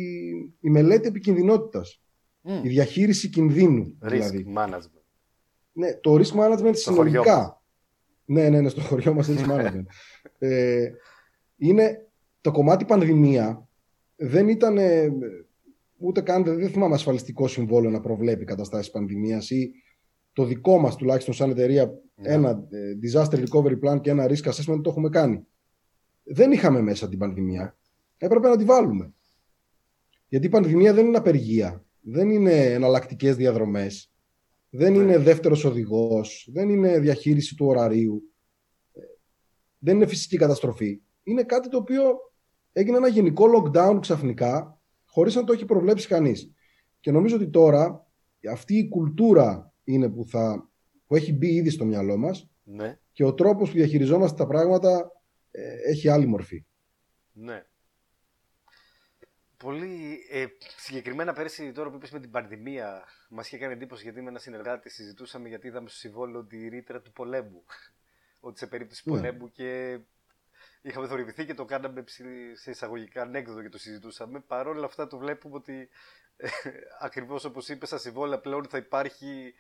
η μελέτη επικινδυνότητας. Η διαχείριση κινδύνου. Risk δηλαδή. management. Ναι, το risk management συνολικά. Ναι, ναι, ναι, στο χωριό μας risk management. ε, είναι το κομμάτι πανδημία δεν ήταν ούτε καν, δεν θυμάμαι ασφαλιστικό συμβόλαιο να προβλέπει καταστάσεις πανδημίας ή το δικό μας τουλάχιστον σαν εταιρεία ναι. ένα ε, disaster recovery plan και ένα risk assessment το έχουμε κάνει. Δεν είχαμε μέσα την πανδημία. Έπρεπε να τη βάλουμε. Γιατί η πανδημία δεν είναι απεργία. Δεν είναι εναλλακτικές διαδρομές. Δεν ναι. είναι δεύτερος οδηγός. Δεν είναι διαχείριση του ωραρίου. Ε, δεν είναι φυσική καταστροφή. Είναι κάτι το οποίο έγινε ένα γενικό lockdown ξαφνικά χωρίς να το έχει προβλέψει κανείς. Και νομίζω ότι τώρα αυτή η κουλτούρα είναι που, θα, που έχει μπει ήδη στο μυαλό μας ναι. και ο τρόπος που διαχειριζόμαστε τα πράγματα ε, έχει άλλη μορφή. Ναι. Πολύ ε, συγκεκριμένα πέρσι τώρα που είπες με την πανδημία μας είχε κάνει εντύπωση γιατί με ένας συνεργάτης συζητούσαμε γιατί είδαμε στο συμβόλαιο τη ρήτρα του πολέμου ότι σε περίπτωση ναι. πολέμου και είχαμε θορυβηθεί και το κάναμε σε εισαγωγικά ανέκδοτο και το συζητούσαμε. Παρ' όλα αυτά το βλέπουμε ότι ε, ακριβώς όπως είπες στα συμβόλαια πλέον θα υπάρχει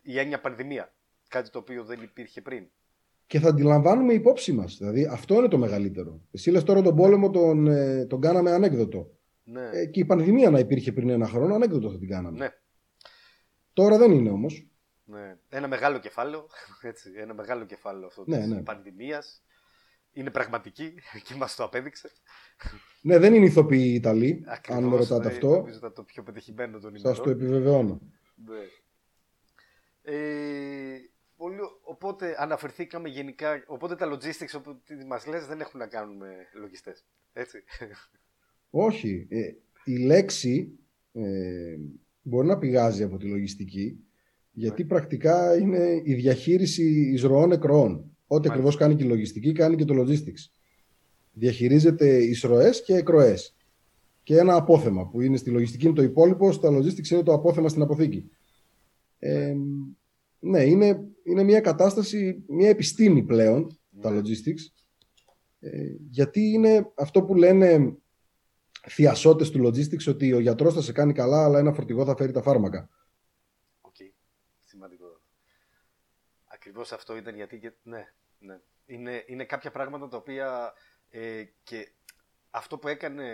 η έννοια πανδημία. Κάτι το οποίο δεν υπήρχε πριν. Και θα αντιλαμβάνουμε υπόψη μας. Δηλαδή αυτό είναι το μεγαλύτερο. Εσύ λες τώρα τον πόλεμο τον, ε, τον κάναμε ανέκδοτο. Ναι. Ε, και η πανδημία να υπήρχε πριν ένα χρόνο, ανέκδοτο θα την κάναμε. Ναι. Τώρα δεν είναι όμως. Ναι. Ένα μεγάλο κεφάλαιο. Έτσι, ένα μεγάλο κεφάλαιο αυτό ναι, της ναι. πανδημίας. Είναι πραγματική και μας το απέδειξε. Ναι, δεν είναι ηθοποιοί οι Ιταλοί, αν με ρωτάτε ναι, αυτό. Νομίζω ήταν το πιο πετυχημένο των ημερών. Σας το επιβεβαιώνω. Ναι. Ε, πολύ, οπότε αναφερθήκαμε γενικά, οπότε τα logistics που μας λες δεν έχουν να κάνουν με λογιστές, έτσι. Όχι. Ε, η λέξη ε, μπορεί να πηγάζει από τη λογιστική, γιατί ναι. πρακτικά είναι η διαχείριση εισρωών εκροών. Ό,τι ακριβώς κάνει και η λογιστική, κάνει και το logistics. Διαχειρίζεται εισρωές και εκροές. Και ένα απόθεμα που είναι στη λογιστική είναι το υπόλοιπο, στα logistics είναι το απόθεμα στην αποθήκη. Ε, ναι, είναι, είναι μια κατάσταση, μια επιστήμη πλέον, τα ναι. logistics, ε, γιατί είναι αυτό που λένε θιασώτες του logistics, ότι ο γιατρός θα σε κάνει καλά, αλλά ένα φορτηγό θα φέρει τα φάρμακα. OK, okay. σημαντικό. Ακριβώς αυτό ήταν γιατί, και... ναι, ναι. Είναι, είναι κάποια πράγματα τα οποία ε, και αυτό που έκανε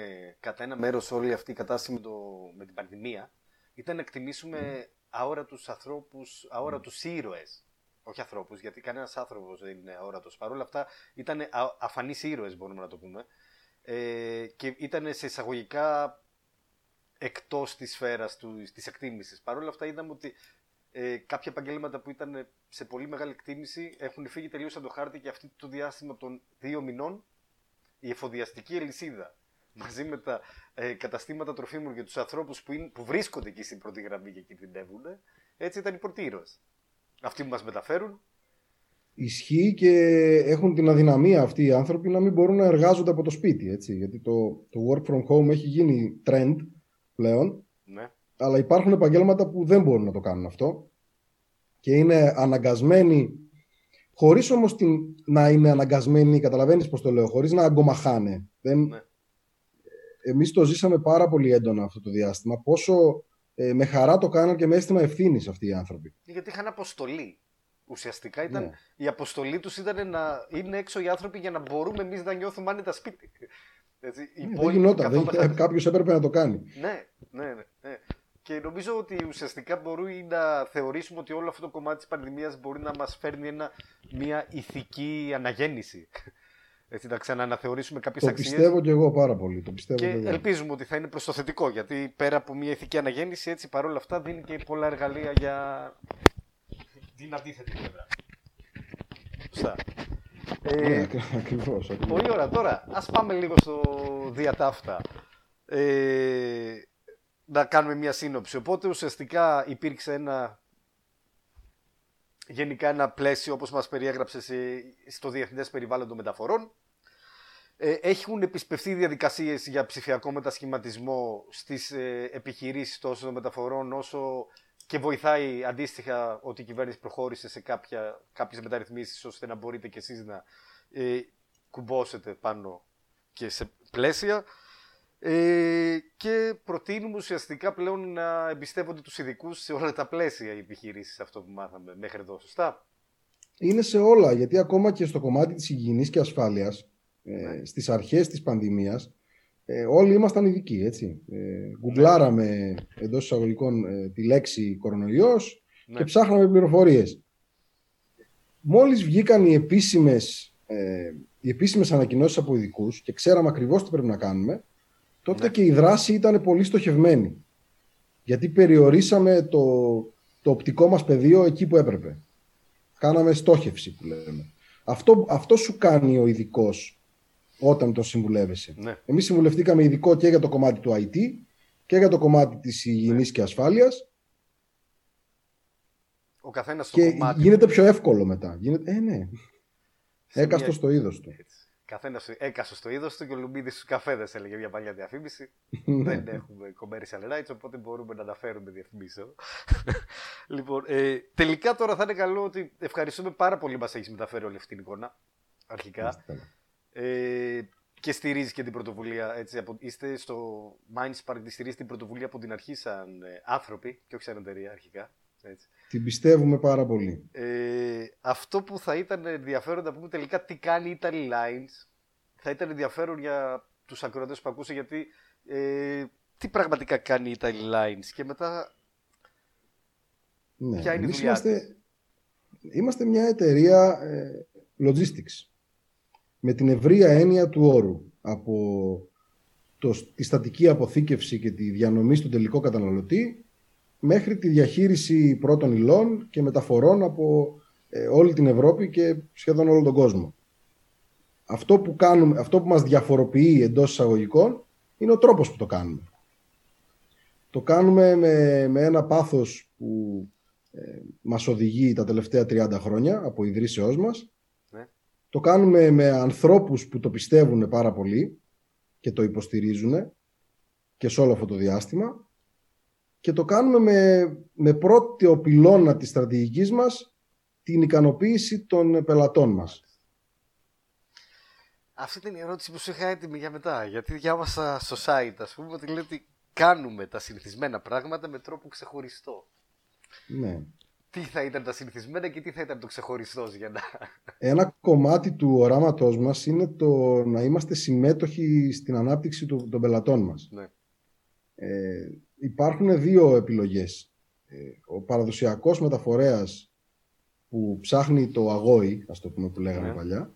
κατά ένα μέρος όλη αυτή η κατάσταση με, το, με την πανδημία ήταν να εκτιμήσουμε αόρατους ανθρώπους, αόρατους ήρωες. Όχι ανθρώπους, γιατί κανένας άνθρωπος δεν είναι αόρατος. Παρ' όλα αυτά ήταν αφανείς ήρωες μπορούμε να το πούμε. Ε, και ήταν σε εισαγωγικά εκτός της σφαίρας του, της εκτίμησης. Παρ' όλα αυτά είδαμε ότι ε, κάποια επαγγέλματα που ήταν σε πολύ μεγάλη εκτίμηση έχουν φύγει τελείως από το χάρτη και αυτή το διάστημα των δύο μηνών η εφοδιαστική αλυσίδα μαζί με τα ε, καταστήματα τροφίμων και τους ανθρώπους που, που βρίσκονται εκεί στην πρώτη γραμμή και κινδυνεύουν, έτσι ήταν οι πρώτοι Αυτοί που μας μεταφέρουν. Ισχύει και έχουν την αδυναμία αυτοί οι άνθρωποι να μην μπορούν να εργάζονται από το σπίτι. Έτσι, γιατί το, το work from home έχει γίνει trend πλέον. Ναι. Αλλά υπάρχουν επαγγέλματα που δεν μπορούν να το κάνουν αυτό και είναι αναγκασμένοι, χωρίς όμως να είναι αναγκασμένοι, καταλαβαίνεις πώς το λέω, χωρίς να αγκομαχάνε. Δεν, ναι εμείς το ζήσαμε πάρα πολύ έντονα αυτό το διάστημα. Πόσο ε, με χαρά το κάναν και με αίσθημα ευθύνης αυτοί οι άνθρωποι. Γιατί είχαν αποστολή. Ουσιαστικά ήταν, ναι. η αποστολή τους ήταν να είναι έξω οι άνθρωποι για να μπορούμε εμείς να νιώθουμε άνετα σπίτι. Έτσι, ναι, δεν γινόταν. Δεν... Κάποιος έπρεπε να το κάνει. Ναι, ναι, ναι. ναι. Και νομίζω ότι ουσιαστικά μπορεί να θεωρήσουμε ότι όλο αυτό το κομμάτι της πανδημίας μπορεί να μας φέρνει ένα, μια ηθική αναγέννηση. Έτσι, να ξανααναθεωρήσουμε κάποιες το αξίες. Το πιστεύω και εγώ πάρα πολύ. Το πιστεύω και, και εγώ. ελπίζουμε ότι θα είναι προς το θετικό, γιατί πέρα από μια ηθική αναγέννηση, έτσι παρόλα αυτά δίνει και πολλά εργαλεία για την αντίθετη πλευρά. Σωστά. Ναι, ε, ακριβώς, Πολύ ωραία. Τώρα, ας πάμε λίγο στο διατάφτα. Ε, να κάνουμε μια σύνοψη. Οπότε ουσιαστικά υπήρξε ένα γενικά ένα πλαίσιο όπως μας περιέγραψες στο διεθνές περιβάλλον των μεταφορών. Ε, έχουν επισπευθεί διαδικασίες για ψηφιακό μετασχηματισμό στις ε, επιχειρήσεις τόσο των μεταφορών όσο και βοηθάει αντίστοιχα ότι η κυβέρνηση προχώρησε σε κάποια, κάποιες μεταρρυθμίσεις ώστε να μπορείτε κι εσείς να ε, κουμπώσετε πάνω και σε πλαίσια. Ε, και προτείνουμε ουσιαστικά πλέον να εμπιστεύονται τους ειδικούς σε όλα τα πλαίσια οι επιχειρήσεις αυτό που μάθαμε μέχρι εδώ, σωστά; Είναι σε όλα, γιατί ακόμα και στο κομμάτι της υγιεινής και ασφάλειας, ε, ναι. στις αρχές της πανδημίας, ε, όλοι ήμασταν ειδικοί, έτσι. Ε, γκουγκλάραμε εντός εισαγωγικών ε, τη λέξη κορονοϊός ναι. και ψάχναμε πληροφορίες. Μόλις βγήκαν οι επίσημες, ε, οι επίσημες ανακοινώσεις από ειδικούς και ξέραμε ακριβώς τι πρέπει να κάνουμε, τότε ναι. και η δράση ήταν πολύ στοχευμένη. Γιατί περιορίσαμε το, το οπτικό μας πεδίο εκεί που έπρεπε. Κάναμε στόχευση που λέμε. Αυτό, αυτό σου κάνει ο ειδικός όταν το συμβουλεύεσαι. Ναι. Εμείς συμβουλευτήκαμε ειδικό και για το κομμάτι του IT και για το κομμάτι της υγιεινής ναι. και ασφάλειας. Ο καθένας και κομμάτι... γίνεται πιο εύκολο μετά. Γίνεται... Ε, ναι. Έκαστο μια... στο είδος του. Έτσι. Καθένας έκασε στο είδος του και ο Λουμπίδης στους καφέδες, έλεγε μια παλιά διαφήμιση. Ναι. Δεν έχουμε commercial rights, οπότε μπορούμε να αναφέρουμε διαφημίσει. λοιπόν, ε, τελικά τώρα θα είναι καλό ότι ευχαριστούμε πάρα πολύ που μας έχεις μεταφέρει όλη αυτή την εικόνα. Αρχικά. Ε, και στηρίζεις και την πρωτοβουλία. Έτσι, από, είστε στο Minds Park, στηρίζεις την πρωτοβουλία από την αρχή σαν ε, άνθρωποι και όχι σαν εταιρεία αρχικά. Έτσι. Την πιστεύουμε πάρα πολύ. Ε, αυτό που θα ήταν ενδιαφέρον να πούμε τελικά τι κάνει η Italy Lines. Θα ήταν ενδιαφέρον για τους ακροατές που ακούσε γιατί ε, τι πραγματικά κάνει η Italy Lines και μετά ναι, ποια είναι η δουλειά είμαστε, είμαστε μια εταιρεία ε, logistics. Με την ευρεία έννοια του όρου. Από το, τη στατική αποθήκευση και τη διανομή στον τελικό καταναλωτή μέχρι τη διαχείριση πρώτων υλών και μεταφορών από ε, όλη την Ευρώπη και σχεδόν όλο τον κόσμο. Αυτό που, κάνουμε, αυτό που μας διαφοροποιεί εντός εισαγωγικών είναι ο τρόπος που το κάνουμε. Το κάνουμε με, με ένα πάθος που ε, μας οδηγεί τα τελευταία 30 χρόνια από ιδρύσεώς μας. Ναι. Το κάνουμε με ανθρώπους που το πιστεύουν πάρα πολύ και το υποστηρίζουν και σε όλο αυτό το διάστημα και το κάνουμε με, με πρώτο πυλώνα της στρατηγικής μας την ικανοποίηση των πελατών μας. Αυτή ήταν η ερώτηση που σου είχα έτοιμη για μετά. Γιατί διάβασα στο site, ας πούμε, ότι λέει ότι κάνουμε τα συνηθισμένα πράγματα με τρόπο ξεχωριστό. Ναι. Τι θα ήταν τα συνηθισμένα και τι θα ήταν το ξεχωριστό για να. Ένα κομμάτι του οράματός μας είναι το να είμαστε συμμέτοχοι στην ανάπτυξη των πελατών μας. Ναι. Ε, υπάρχουν δύο επιλογές. Ε, ο παραδοσιακός μεταφορέας που ψάχνει το αγόη, ας το πούμε που λέγαμε ναι. παλιά,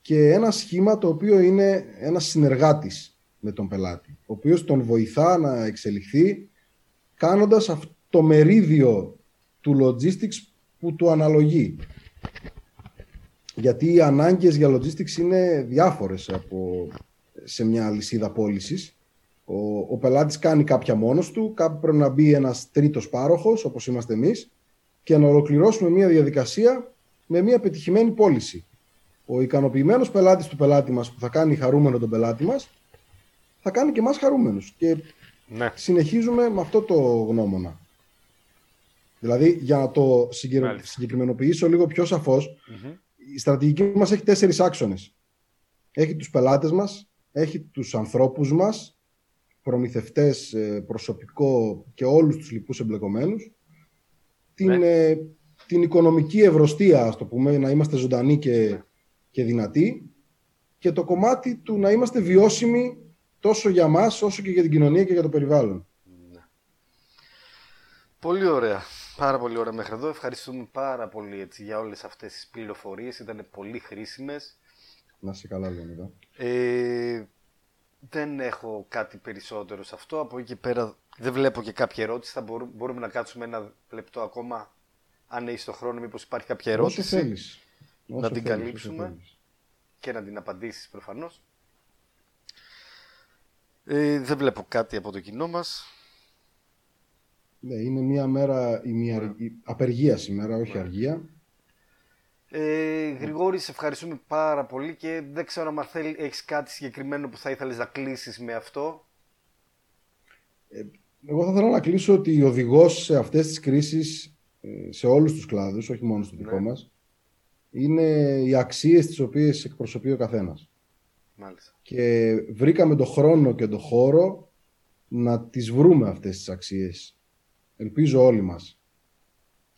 και ένα σχήμα το οποίο είναι ένας συνεργάτης με τον πελάτη, ο οποίος τον βοηθά να εξελιχθεί κάνοντας αυτό το μερίδιο του logistics που του αναλογεί. Γιατί οι ανάγκες για logistics είναι διάφορες από, σε μια λυσίδα πώλησης ο, ο πελάτης κάνει κάποια μόνος του, κάπου πρέπει να μπει ένας τρίτος πάροχος, όπως είμαστε εμείς, και να ολοκληρώσουμε μια διαδικασία με μια πετυχημένη πώληση. Ο ικανοποιημένος πελάτης του πελάτη μας που θα κάνει χαρούμενο τον πελάτη μας, θα κάνει και εμάς χαρούμενους. Και ναι. συνεχίζουμε με αυτό το γνώμονα. Δηλαδή, για να το συγκεκριμενοποιήσω λίγο πιο σαφως η στρατηγική μας έχει τέσσερις άξονες. Έχει τους πελάτες μας, έχει τους ανθρώπους μας προμηθευτές, ε, προσωπικό και όλους τους λοιπούς εμπλεκομένους. Την, ναι. ε, την οικονομική ευρωστία, ας το πούμε, να είμαστε ζωντανοί και, ναι. και δυνατοί. Και το κομμάτι του να είμαστε βιώσιμοι τόσο για μας, όσο και για την κοινωνία και για το περιβάλλον. Ναι. Πολύ ωραία. Πάρα πολύ ωραία μέχρι εδώ. Ευχαριστούμε πάρα πολύ έτσι, για όλες αυτές τις πληροφορίες. Ήταν πολύ χρήσιμες. Να σε καλά, Λεωνίδα. Ε, δεν έχω κάτι περισσότερο σε αυτό. Από εκεί και πέρα δεν βλέπω και κάποια ερώτηση. Θα μπορούμε, μπορούμε να κάτσουμε ένα λεπτό ακόμα. Αν έχεις το χρόνο, μήπως υπάρχει κάποια ερώτηση. Όσο θέλεις. να Όσο την θέλεις, καλύψουμε όσο θέλεις. και να την απαντήσεις προφανώς. Ε, δεν βλέπω κάτι από το κοινό μας. Ναι, είναι μια μέρα ημιαρ... Ναι. η- απεργία σήμερα, όχι αργία. Ε, Γρηγόρη, σε ευχαριστούμε πάρα πολύ και δεν ξέρω αν θέλει, έχεις κάτι συγκεκριμένο που θα ήθελες να κλείσεις με αυτό; Εγώ θα ήθελα να κλείσω ότι ο οδηγός σε αυτές τις κρίσεις, ε, σε όλους τους κλάδους, όχι μόνο στο δικό Ναι. μας, είναι οι αξίες τις οποίες εκπροσωπεί ο καθένας. Μάλιστα. Και βρήκαμε το χρόνο και το χώρο να τις βρούμε αυτές τις αξίες. Ελπίζω όλοι μας.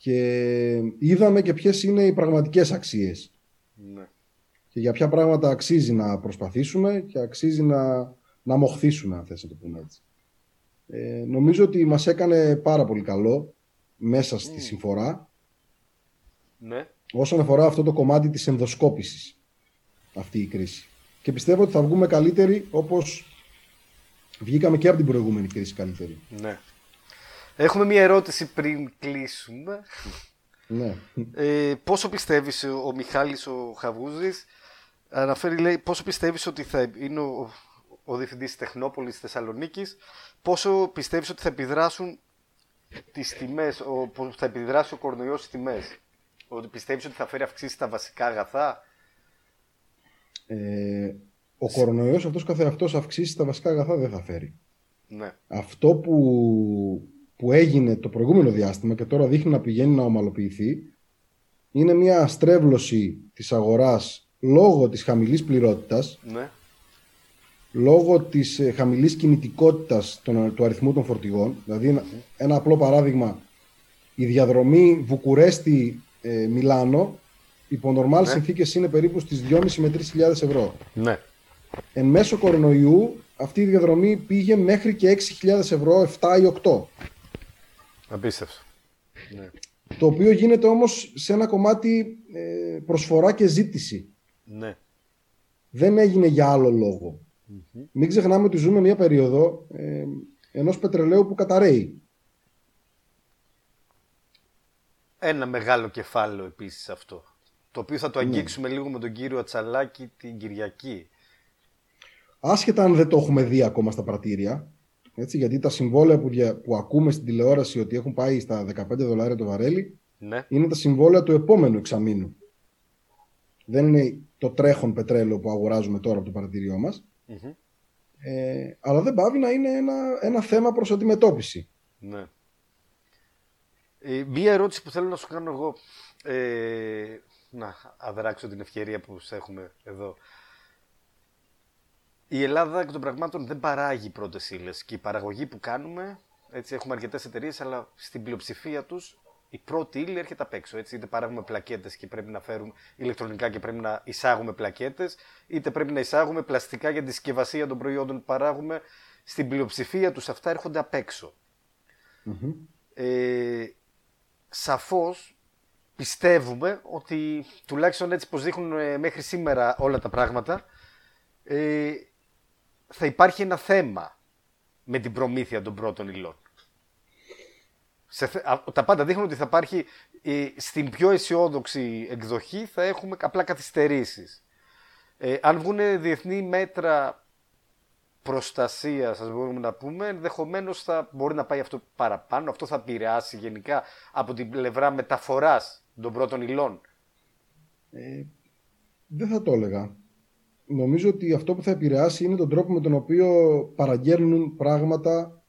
Και είδαμε και ποιες είναι οι πραγματικές αξίες. Ναι. Και για ποια πράγματα αξίζει να προσπαθήσουμε και αξίζει να, να μοχθήσουμε, αν θες να το πούμε έτσι. Ε, νομίζω ότι μας έκανε πάρα πολύ καλό μέσα στη Μμμ. συμφορά ναι. όσον αφορά αυτό το κομμάτι της ενδοσκόπησης αυτή η κρίση. Και πιστεύω ότι θα βγούμε καλύτεροι όπως βγήκαμε και από την προηγούμενη κρίση καλύτεροι. ναι. Έχουμε μια ερώτηση πριν κλείσουμε. Ναι. Ε, πόσο πιστεύεις ο, ο Μιχάλης ο Χαβούζης; Αναφέρει λέει πόσο πιστεύεις ότι θα είναι ο, ο διευθυντής Τεχνόπολης Θεσσαλονίκης; Πόσο πιστεύεις ότι θα επιδράσουν τις τιμές, ο, πώς θα επιδράσει ο κορονοϊός στις τιμές; Ότι πιστεύεις ότι θα φέρει αυξήσεις στα βασικά αγαθά; Ε, ο κορονοϊός αυτός καθεαυτός αυξήσεις τα βασικά αγαθά δεν θα φέρει. ναι, αυτό που, που έγινε το προηγούμενο διάστημα και τώρα δείχνει να πηγαίνει να ομαλοποιηθεί είναι μια στρέβλωση της αγοράς λόγω της χαμηλής πληρότητας, ναι, λόγω της ε, χαμηλής κινητικότητας των, του αριθμού των φορτηγών. Δηλαδή ένα, ένα απλό παράδειγμα, η διαδρομή Βουκουρέστι-Μιλάνο υπό νορμάλ Ναι. συνθήκες είναι περίπου στις 2.500 με 3.000 ευρώ. ναι, Εν μέσω κορονοϊού αυτή η διαδρομή πήγε μέχρι και 6.000 ευρώ, 7 ή 8. Απίστευτο. Ναι, Το οποίο γίνεται όμως σε ένα κομμάτι ε, προσφορά και ζήτηση. ναι, Δεν έγινε για άλλο λόγο. Μην ξεχνάμε ότι ζούμε μια περίοδο ε, ενός πετρελαίου που καταραίει. ένα μεγάλο κεφάλαιο επίσης αυτό το οποίο θα το αγγίξουμε λίγο με τον κύριο Ατσαλάκη την Κυριακή. Άσχετα αν δεν το έχουμε δει ακόμα στα πρατήρια, έτσι, γιατί τα συμβόλαια που, δια- που ακούμε στην τηλεόραση ότι έχουν πάει στα 15 δολάρια το βαρέλι, ναι, είναι τα συμβόλαια του επόμενου εξαμήνου. Δεν είναι το τρέχον πετρέλαιο που αγοράζουμε τώρα από το παρατήριό μας. Μμμ. Ε, αλλά δεν πάβει να είναι ένα, ένα θέμα προς αντιμετώπιση. Ναι. Ε, μία ερώτηση που θέλω να σου κάνω εγώ. Ε, να αδράξω την ευκαιρία που σε έχουμε εδώ. Η Ελλάδα εκ των πραγμάτων δεν παράγει πρώτες ύλες και η παραγωγή που κάνουμε, έτσι έχουμε αρκετές εταιρείες, αλλά στην πλειοψηφία τους η πρώτη ύλη έρχεται απ' έξω. Έτσι, είτε παράγουμε πλακέτες και πρέπει να φέρουμε ηλεκτρονικά και πρέπει να εισάγουμε πλακέτες, είτε πρέπει να εισάγουμε πλαστικά για τη συσκευασία των προϊόντων που παράγουμε. Στην πλειοψηφία τους αυτά έρχονται απ' έξω. Μμμ. Ε, σαφώς πιστεύουμε ότι τουλάχιστον έτσι πως δείχνουν ε, μέχρι σήμερα όλα τα πράγματα ε, θα υπάρχει ένα θέμα με την προμήθεια των πρώτων υλών. Σε, θε- α, τα πάντα δείχνουν ότι θα υπάρχει ε, στην πιο αισιόδοξη εκδοχή θα έχουμε απλά καθυστερήσεις. Ε, αν βγουν διεθνή μέτρα προστασίας, σας μπορούμε να πούμε, ενδεχομένως θα μπορεί να πάει αυτό παραπάνω. Αυτό θα επηρεάσει γενικά από την πλευρά μεταφοράς των πρώτων υλών. Ε, δεν θα το έλεγα. Νομίζω ότι αυτό που θα επηρεάσει είναι τον τρόπο με τον οποίο παραγγέλνουν πράγματα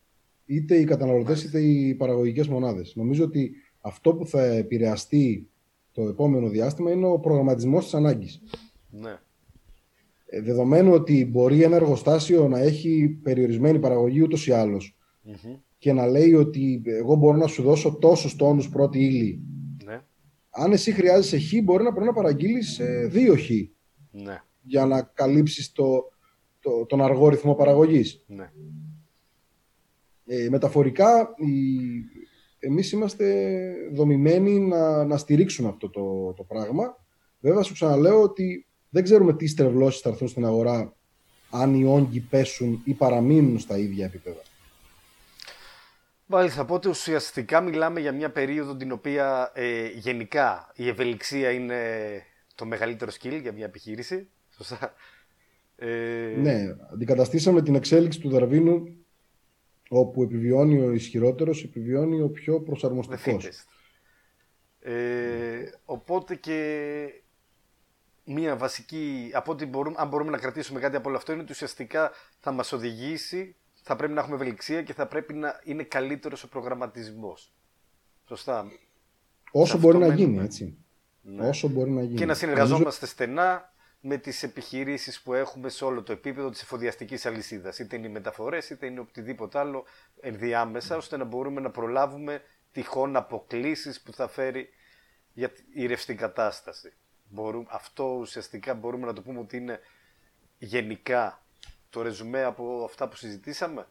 είτε οι καταναλωτές είτε οι παραγωγικές μονάδες. Νομίζω ότι αυτό που θα επηρεαστεί το επόμενο διάστημα είναι ο προγραμματισμός της ανάγκης. Ναι. Ε, Δεδομένου ότι μπορεί ένα εργοστάσιο να έχει περιορισμένη παραγωγή ούτως ή άλλως Μμμ. και να λέει ότι εγώ μπορώ να σου δώσω τόσους τόνους πρώτη ύλη. Ναι. Αν εσύ χρειάζεσαι χ, μπορεί να πρέπει να παραγγείλεις ε, δύο χ Ναι. Για να καλύψεις το, το, τον αργό ρυθμό παραγωγής. Ναι. Ε, μεταφορικά, η, εμείς είμαστε δομημένοι να, να στηρίξουμε αυτό το, το πράγμα. Βέβαια, σου ξαναλέω ότι δεν ξέρουμε τι στρεβλώσεις θα έρθουν στην αγορά αν οι όγκοι πέσουν ή παραμείνουν στα ίδια επίπεδα. Μάλιστα, οπότε ουσιαστικά μιλάμε για μια περίοδο την οποία ε, γενικά η ευελιξία είναι το μεγαλύτερο skill για μια επιχείρηση. Σωστά. Ε... Ναι, αντικαταστήσαμε την εξέλιξη του Δαρβίνου όπου επιβιώνει ο ισχυρότερος, επιβιώνει ο πιο προσαρμοστικός. Ε, οπότε και μία βασική, από ό,τι μπορούμε, αν μπορούμε να κρατήσουμε κάτι από όλο αυτό, είναι ότι ουσιαστικά θα μας οδηγήσει, θα πρέπει να έχουμε ευελιξία και θα πρέπει να είναι καλύτερος ο προγραμματισμός. Σωστά. Όσο μπορεί να γίνει, έτσι. Ναι. Όσο μπορεί να γίνει. Και να συνεργαζόμαστε στενά με τις επιχειρήσεις που έχουμε σε όλο το επίπεδο της εφοδιαστικής αλυσίδας. Είτε είναι οι μεταφορές, είτε είναι οτιδήποτε άλλο ενδιάμεσα, ώστε να μπορούμε να προλάβουμε τυχόν αποκλήσεις που θα φέρει για η ρευστή κατάσταση. Μπορούμε, αυτό ουσιαστικά μπορούμε να το πούμε ότι είναι γενικά το ρεζουμέ από αυτά που συζητήσαμε.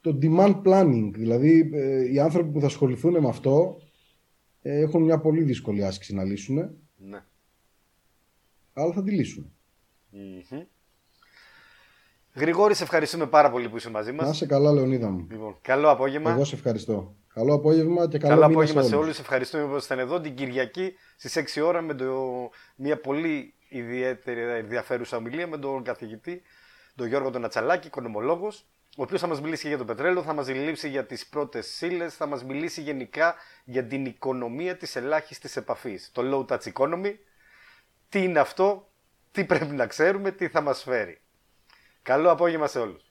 Το demand planning, δηλαδή ε, οι άνθρωποι που θα ασχοληθούν με αυτό ε, έχουν μια πολύ δύσκολη άσκηση να λύσουν. Ναι. Αλλά θα τη λυσουν Γρηγόρη, σε ευχαριστούμε πάρα πολύ που είσαι μαζί μας. Να είσαι καλά, Λεωνίδα μου. Λοιπόν, καλό απόγευμα. Εγώ σε ευχαριστώ. Καλό απόγευμα και καλό, καλό απόγευμα σε όλους. Ευχαριστούμε που ήσασταν εδώ την Κυριακή στις 6 ώρα με το... μια πολύ ιδιαίτερη ενδιαφέρουσα ομιλία με τον καθηγητή, τον Γιώργο τον Ατσαλάκη, οικονομολόγος, ο οποίος θα μας μιλήσει για το πετρέλαιο, θα μας μιλήσει για τις πρώτες σύλλες, θα μας μιλήσει γενικά για την οικονομία της ελάχιστης επαφής. Το low touch economy. Τι είναι αυτό, τι πρέπει να ξέρουμε, τι θα μας φέρει. Καλό απόγευμα σε όλους.